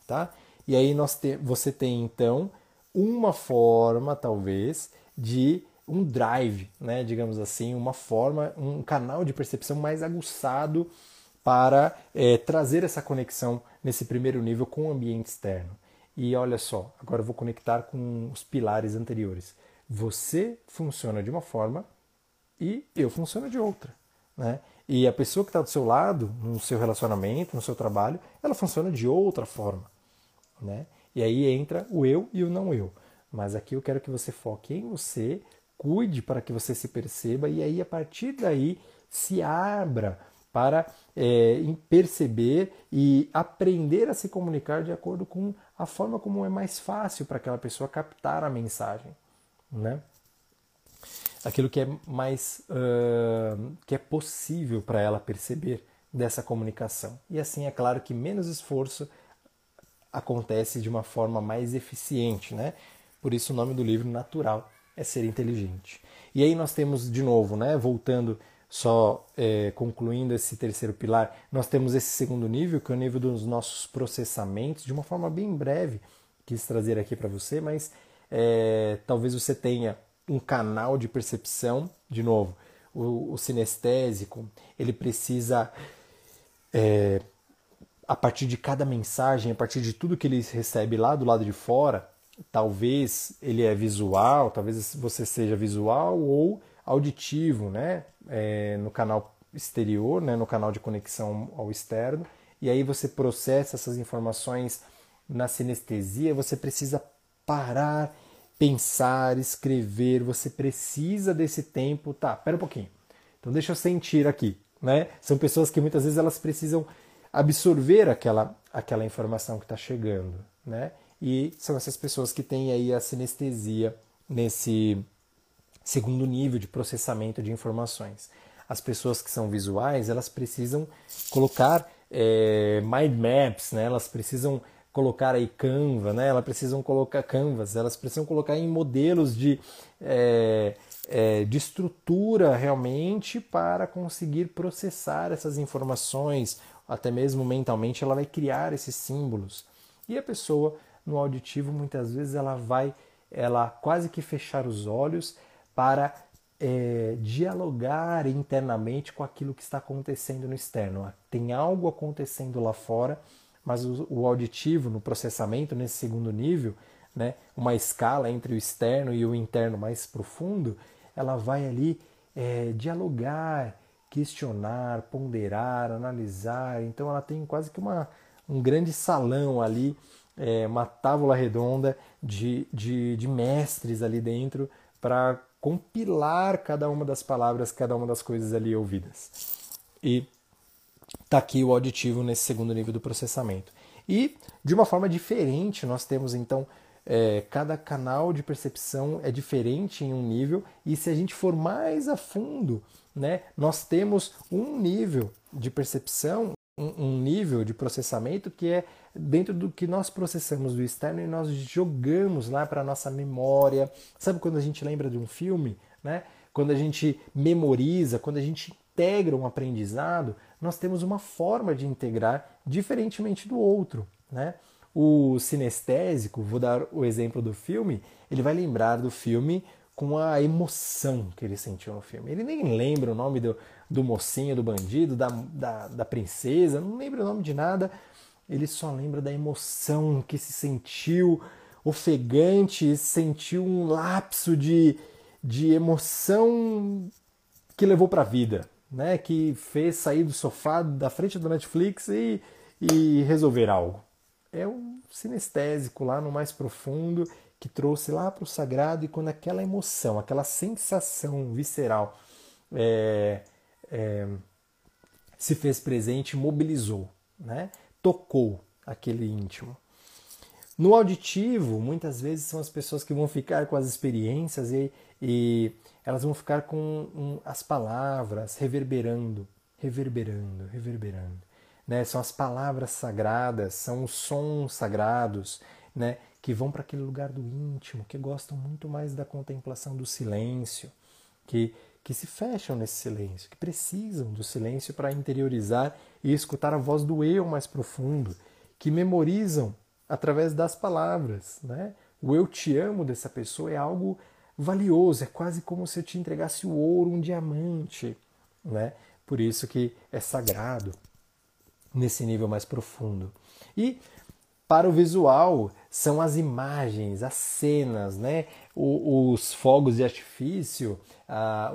S1: Tá? E aí nós te, você tem então uma forma, talvez, de um drive, né, digamos assim, uma forma, um canal de percepção mais aguçado para é, trazer essa conexão nesse primeiro nível com o ambiente externo. E olha só, agora eu vou conectar com os pilares anteriores. Você funciona de uma forma, e eu funciono de outra. Né? E a pessoa que está do seu lado, no seu relacionamento, no seu trabalho, ela funciona de outra forma. Né? E aí entra o eu e o não eu. Mas aqui eu quero que você foque em você, cuide para que você se perceba e aí a partir daí se abra para é, perceber e aprender a se comunicar de acordo com a forma como é mais fácil para aquela pessoa captar a mensagem, né? Aquilo que é mais uh, que é possível para ela perceber dessa comunicação. E assim é claro que menos esforço acontece de uma forma mais eficiente, né? Por isso o nome do livro natural é ser inteligente. E aí nós temos de novo, né? Voltando só é, concluindo esse terceiro pilar, nós temos esse segundo nível, que é o nível dos nossos processamentos, de uma forma bem breve, quis trazer aqui para você, mas é, talvez você tenha um canal de percepção, de novo, o, o sinestésico, ele precisa, é, a partir de cada mensagem, a partir de tudo que ele recebe lá do lado de fora, talvez ele é visual, talvez você seja visual ou auditivo, né? É, no canal exterior, né? no canal de conexão ao externo, e aí você processa essas informações na sinestesia, você precisa parar, pensar, escrever, você precisa desse tempo. Tá, pera um pouquinho. Então deixa eu sentir aqui, né? São pessoas que muitas vezes elas precisam absorver aquela, aquela informação que está chegando, né? E são essas pessoas que têm aí a sinestesia nesse segundo nível de processamento de informações. As pessoas que são visuais, elas precisam colocar é, mind maps, né? elas precisam colocar aí Canva, né? elas precisam colocar Canvas, elas precisam colocar em modelos de, é, é, de estrutura realmente para conseguir processar essas informações, até mesmo mentalmente ela vai criar esses símbolos. E a pessoa no auditivo muitas vezes ela vai ela quase que fechar os olhos, para é, dialogar internamente com aquilo que está acontecendo no externo. Tem algo acontecendo lá fora, mas o, o auditivo, no processamento, nesse segundo nível, né, uma escala entre o externo e o interno mais profundo, ela vai ali é, dialogar, questionar, ponderar, analisar. Então ela tem quase que uma, um grande salão ali, é, uma tábua redonda de, de, de mestres ali dentro para compilar cada uma das palavras, cada uma das coisas ali ouvidas. E está aqui o auditivo nesse segundo nível do processamento. E de uma forma diferente, nós temos então é, cada canal de percepção é diferente em um nível, e se a gente for mais a fundo, né, nós temos um nível de percepção, um, nível de processamento que é dentro do que nós processamos do externo e nós jogamos lá para a nossa memória. Sabe quando a gente lembra de um filme, né? Quando a gente memoriza, quando a gente integra um aprendizado, nós temos uma forma de integrar diferentemente do outro, né? O sinestésico, vou dar o exemplo do filme, ele vai lembrar do filme com a emoção que ele sentiu no filme. Ele nem lembra o nome do, do mocinho, do bandido, da, da, da princesa, não lembra o nome de nada, ele só lembra da emoção que se sentiu ofegante, sentiu um lapso de, de emoção que levou para a vida, né? que fez sair do sofá da frente do Netflix e, e resolver algo. É um sinestésico lá no mais profundo que trouxe lá para o sagrado e quando aquela emoção, aquela sensação visceral é, é, se fez presente, mobilizou. Né? tocou aquele íntimo. No auditivo, muitas vezes são as pessoas que vão ficar com as experiências e, e elas vão ficar com um, as palavras reverberando, reverberando, reverberando. Né? São as palavras sagradas, são os sons sagrados, né? que vão para aquele lugar do íntimo, que gostam muito mais da contemplação do silêncio, que, que se fecham nesse silêncio, que precisam do silêncio para interiorizar e escutar a voz do eu mais profundo, que memorizam através das palavras. Né? O eu te amo dessa pessoa é algo valioso, é quase como se eu te entregasse o ouro, um diamante. Né? Por isso que é sagrado nesse nível mais profundo. E para o visual são as imagens, as cenas, né? O, os fogos de artifício,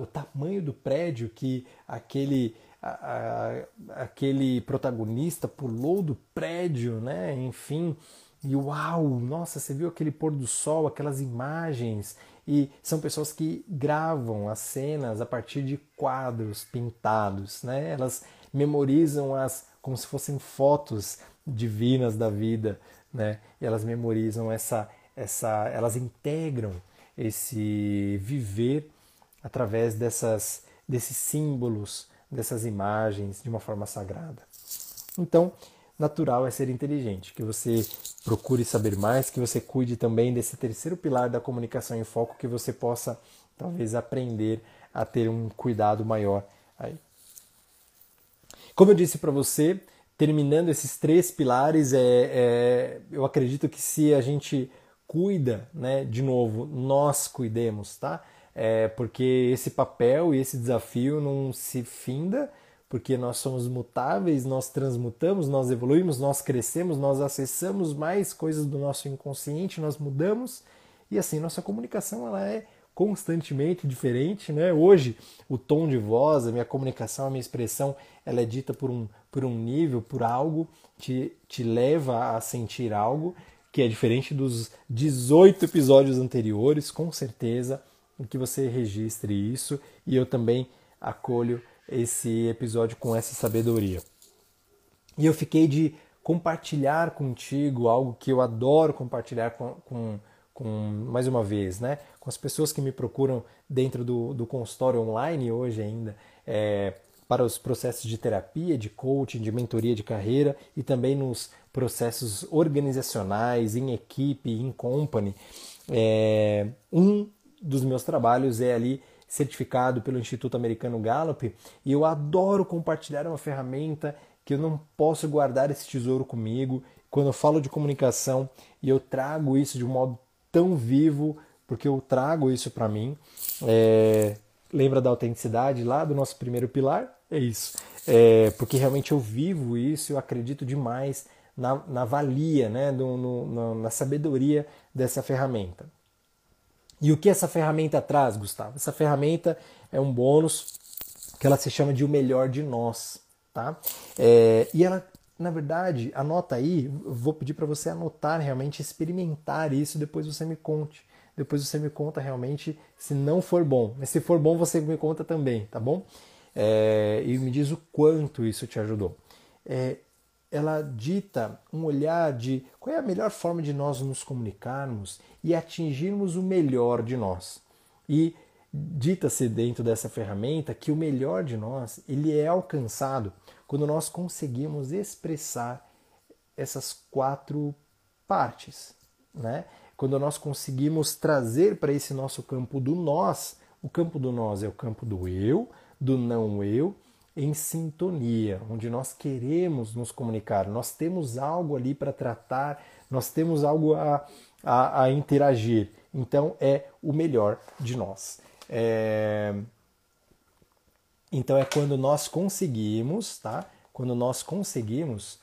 S1: o tamanho do prédio que aquele, a, a, aquele protagonista pulou do prédio, né? Enfim, e uau, nossa, você viu aquele pôr do sol, aquelas imagens. E são pessoas que gravam as cenas a partir de quadros pintados, né? Elas memorizam as como se fossem fotos divinas da vida, né? E elas memorizam essa essa elas integram esse viver através dessas desses símbolos, dessas imagens de uma forma sagrada. Então, natural é ser inteligente, que você procure saber mais, que você cuide também desse terceiro pilar da comunicação em foco, que você possa talvez aprender a ter um cuidado maior aí. Como eu disse para você, terminando esses três pilares, é, é, eu acredito que se a gente cuida, né, de novo, nós cuidemos, tá? É, porque esse papel e esse desafio não se finda porque nós somos mutáveis, nós transmutamos, nós evoluímos, nós crescemos, nós acessamos mais coisas do nosso inconsciente, nós mudamos e assim nossa comunicação ela é constantemente diferente, né? Hoje o tom de voz, a minha comunicação, a minha expressão, ela é dita por um por um nível, por algo te te leva a sentir algo que é diferente dos 18 episódios anteriores, com certeza, que você registre isso e eu também acolho esse episódio com essa sabedoria. E eu fiquei de compartilhar contigo algo que eu adoro compartilhar com, com, com mais uma vez, né? Com as pessoas que me procuram dentro do, do consultório online hoje ainda, é, para os processos de terapia, de coaching, de mentoria de carreira e também nos processos organizacionais, em equipe, em company. É, um dos meus trabalhos é ali certificado pelo Instituto Americano Gallup, e eu adoro compartilhar uma ferramenta que eu não posso guardar esse tesouro comigo. Quando eu falo de comunicação e eu trago isso de um modo tão vivo, porque eu trago isso para mim. É... Lembra da autenticidade lá do nosso primeiro pilar? É isso. É... Porque realmente eu vivo isso, eu acredito demais na, na valia, né? No, no, na sabedoria dessa ferramenta. E o que essa ferramenta traz, Gustavo? Essa ferramenta é um bônus que ela se chama de o melhor de nós, tá? É, e ela, na verdade, anota aí, vou pedir para você anotar realmente, experimentar isso, depois você me conte. Depois você me conta realmente se não for bom. Mas se for bom, você me conta também, tá bom? É, e me diz o quanto isso te ajudou. É, ela dita um olhar de qual é a melhor forma de nós nos comunicarmos e atingirmos o melhor de nós. E dita-se dentro dessa ferramenta que o melhor de nós ele é alcançado quando nós conseguimos expressar essas quatro partes, né? Quando nós conseguimos trazer para esse nosso campo do nós, o campo do nós é o campo do eu, do não eu em sintonia, onde nós queremos nos comunicar, nós temos algo ali para tratar, nós temos algo a, a, a, interagir. Então é o melhor de nós. É... Então é quando nós conseguimos, tá? Quando nós conseguimos.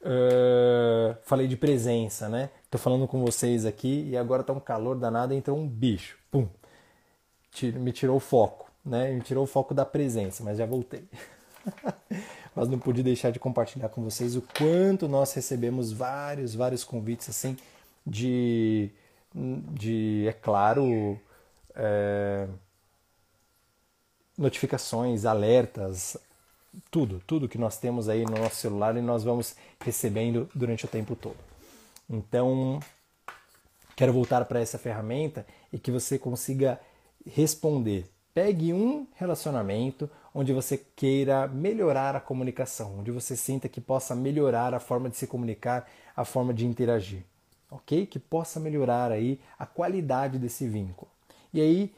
S1: Uh... Falei de presença, né? Tô falando com vocês aqui e agora tá um calor danado, então um bicho, pum, me tirou o foco né? Me tirou o foco da presença, mas já voltei. (laughs) mas não pude deixar de compartilhar com vocês o quanto nós recebemos vários, vários convites assim de, de é claro, é, notificações, alertas, tudo, tudo que nós temos aí no nosso celular e nós vamos recebendo durante o tempo todo. Então, quero voltar para essa ferramenta e que você consiga responder Pegue um relacionamento onde você queira melhorar a comunicação, onde você sinta que possa melhorar a forma de se comunicar, a forma de interagir, ok? Que possa melhorar aí a qualidade desse vínculo. E aí,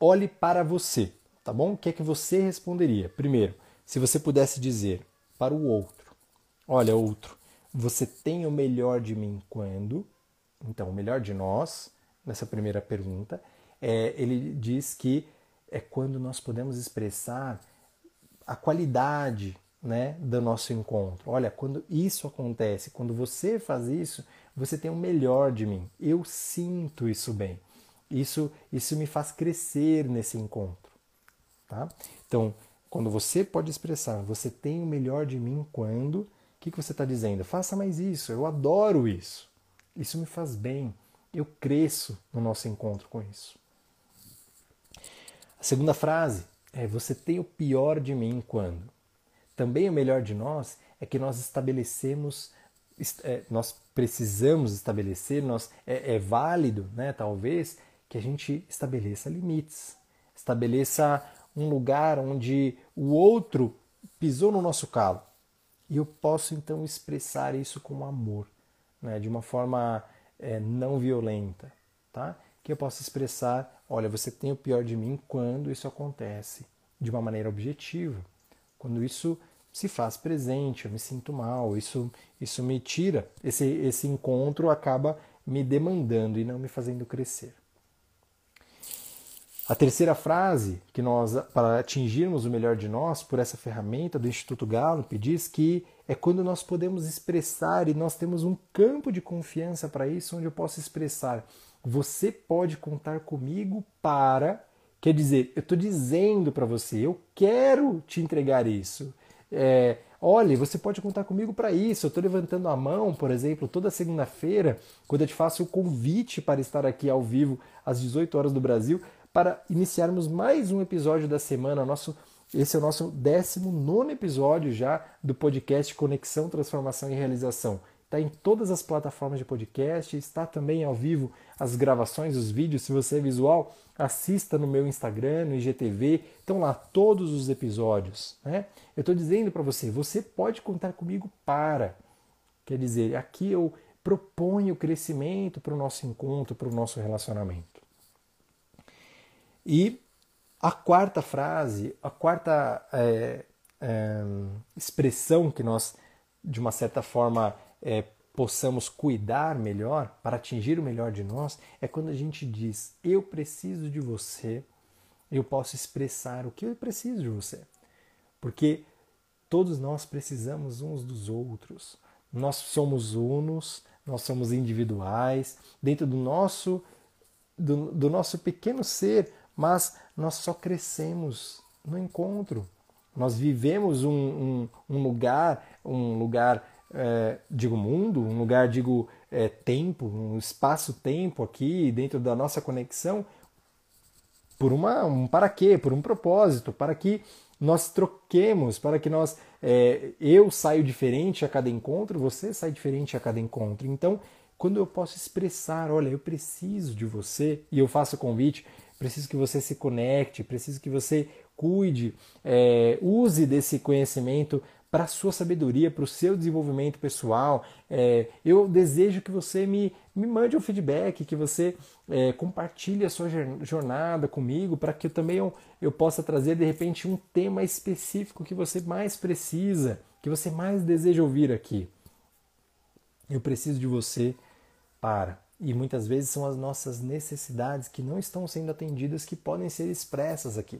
S1: olhe para você, tá bom? O que é que você responderia? Primeiro, se você pudesse dizer para o outro: Olha, outro, você tem o melhor de mim quando? Então, o melhor de nós, nessa primeira pergunta, é, ele diz que é quando nós podemos expressar a qualidade né, do nosso encontro. Olha, quando isso acontece, quando você faz isso, você tem o melhor de mim. Eu sinto isso bem. Isso, isso me faz crescer nesse encontro. Tá? Então, quando você pode expressar, você tem o melhor de mim quando, o que, que você está dizendo? Faça mais isso, eu adoro isso. Isso me faz bem. Eu cresço no nosso encontro com isso. A segunda frase é: Você tem o pior de mim quando? Também o melhor de nós é que nós estabelecemos, é, nós precisamos estabelecer, nós, é, é válido, né, talvez, que a gente estabeleça limites, estabeleça um lugar onde o outro pisou no nosso calo. E eu posso então expressar isso com amor, né, de uma forma é, não violenta, tá? Que eu possa expressar, olha, você tem o pior de mim quando isso acontece, de uma maneira objetiva. Quando isso se faz presente, eu me sinto mal, isso, isso me tira, esse, esse encontro acaba me demandando e não me fazendo crescer. A terceira frase, que nós, para atingirmos o melhor de nós, por essa ferramenta do Instituto Gallup, diz que é quando nós podemos expressar e nós temos um campo de confiança para isso, onde eu posso expressar: você pode contar comigo para Quer dizer, eu estou dizendo para você, eu quero te entregar isso. É, olha, você pode contar comigo para isso. Eu estou levantando a mão, por exemplo, toda segunda-feira, quando eu te faço o convite para estar aqui ao vivo às 18 horas do Brasil, para iniciarmos mais um episódio da semana. Nosso, esse é o nosso 19 episódio já do podcast Conexão, Transformação e Realização está em todas as plataformas de podcast, está também ao vivo as gravações, os vídeos. Se você é visual, assista no meu Instagram, no IGTV, estão lá todos os episódios. Né? Eu estou dizendo para você, você pode contar comigo para. Quer dizer, aqui eu proponho crescimento para o nosso encontro, para o nosso relacionamento. E a quarta frase, a quarta é, é, expressão que nós, de uma certa forma, é, possamos cuidar melhor, para atingir o melhor de nós, é quando a gente diz: Eu preciso de você, eu posso expressar o que eu preciso de você. Porque todos nós precisamos uns dos outros. Nós somos unos, nós somos individuais, dentro do nosso, do, do nosso pequeno ser, mas nós só crescemos no encontro. Nós vivemos um, um, um lugar, um lugar é, digo mundo, um lugar, digo é, tempo, um espaço-tempo aqui dentro da nossa conexão, por uma, um para quê? Por um propósito, para que nós troquemos, para que nós é, eu saio diferente a cada encontro, você sai diferente a cada encontro. Então, quando eu posso expressar, olha, eu preciso de você e eu faço o convite, preciso que você se conecte, preciso que você cuide, é, use desse conhecimento para a sua sabedoria, para o seu desenvolvimento pessoal. É, eu desejo que você me, me mande um feedback, que você é, compartilhe a sua jornada comigo, para que eu também eu, eu possa trazer de repente um tema específico que você mais precisa, que você mais deseja ouvir aqui. Eu preciso de você para. E muitas vezes são as nossas necessidades que não estão sendo atendidas que podem ser expressas aqui,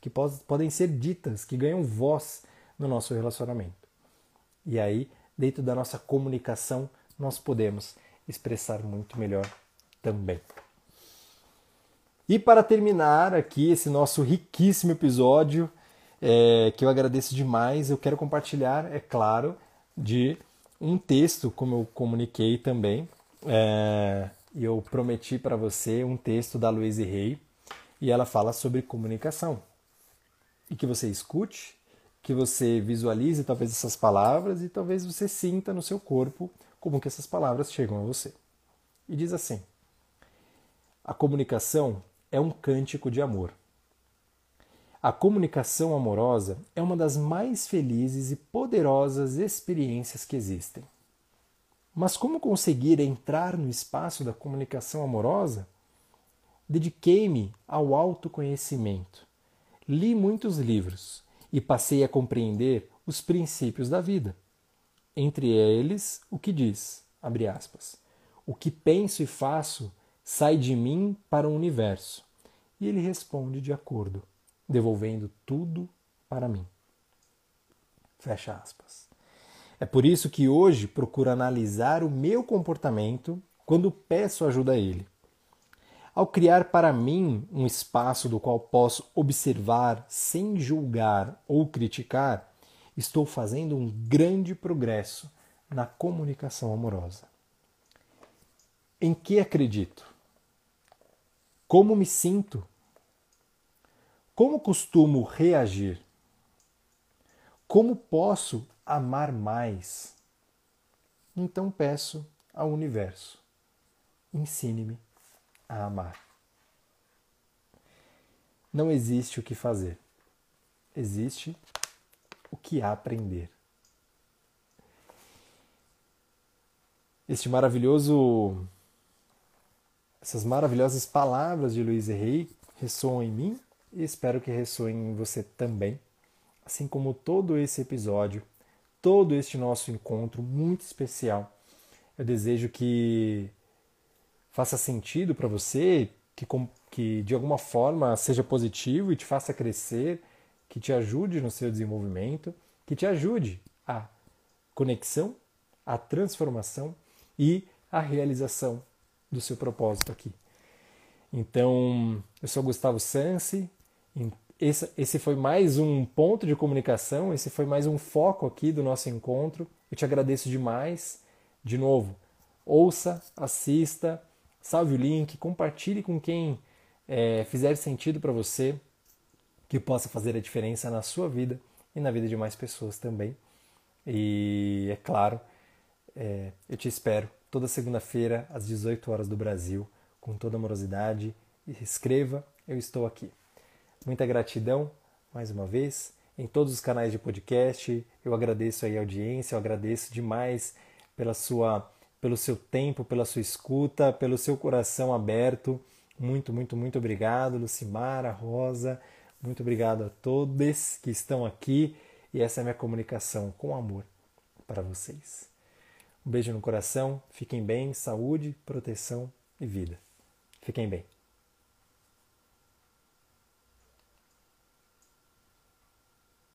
S1: que podem ser ditas, que ganham voz no nosso relacionamento. E aí, dentro da nossa comunicação, nós podemos expressar muito melhor também. E para terminar aqui esse nosso riquíssimo episódio, é, que eu agradeço demais, eu quero compartilhar, é claro, de um texto, como eu comuniquei também. É, eu prometi para você um texto da Louise Hay e ela fala sobre comunicação. E que você escute que você visualize talvez essas palavras e talvez você sinta no seu corpo como que essas palavras chegam a você. E diz assim: A comunicação é um cântico de amor. A comunicação amorosa é uma das mais felizes e poderosas experiências que existem. Mas como conseguir entrar no espaço da comunicação amorosa? Dediquei-me ao autoconhecimento. Li muitos livros e passei a compreender os princípios da vida. Entre eles, o que diz, abre aspas, o que penso e faço sai de mim para o universo. E ele responde de acordo, devolvendo tudo para mim. Fecha aspas. É por isso que hoje procuro analisar o meu comportamento quando peço ajuda a ele. Ao criar para mim um espaço do qual posso observar sem julgar ou criticar, estou fazendo um grande progresso na comunicação amorosa. Em que acredito? Como me sinto? Como costumo reagir? Como posso amar mais? Então peço ao universo: ensine-me a amar. Não existe o que fazer, existe o que aprender. Este maravilhoso essas maravilhosas palavras de Luiz Rey ressoam em mim e espero que ressoem em você também, assim como todo esse episódio, todo este nosso encontro muito especial. Eu desejo que faça sentido para você, que, que de alguma forma seja positivo e te faça crescer, que te ajude no seu desenvolvimento, que te ajude a conexão, a transformação e a realização do seu propósito aqui. Então, eu sou Gustavo Sansi. Esse, esse foi mais um ponto de comunicação, esse foi mais um foco aqui do nosso encontro. Eu te agradeço demais. De novo, ouça, assista, salve o link, compartilhe com quem é, fizer sentido para você, que possa fazer a diferença na sua vida e na vida de mais pessoas também. E é claro, é, eu te espero toda segunda-feira às 18 horas do Brasil, com toda amorosidade. Escreva, eu estou aqui. Muita gratidão, mais uma vez, em todos os canais de podcast. Eu agradeço aí a audiência, eu agradeço demais pela sua, pelo seu tempo, pela sua escuta, pelo seu coração aberto. Muito, muito, muito obrigado, Lucimara, Rosa. Muito obrigado a todos que estão aqui e essa é a minha comunicação com amor para vocês. Um beijo no coração, fiquem bem, saúde, proteção e vida. Fiquem bem.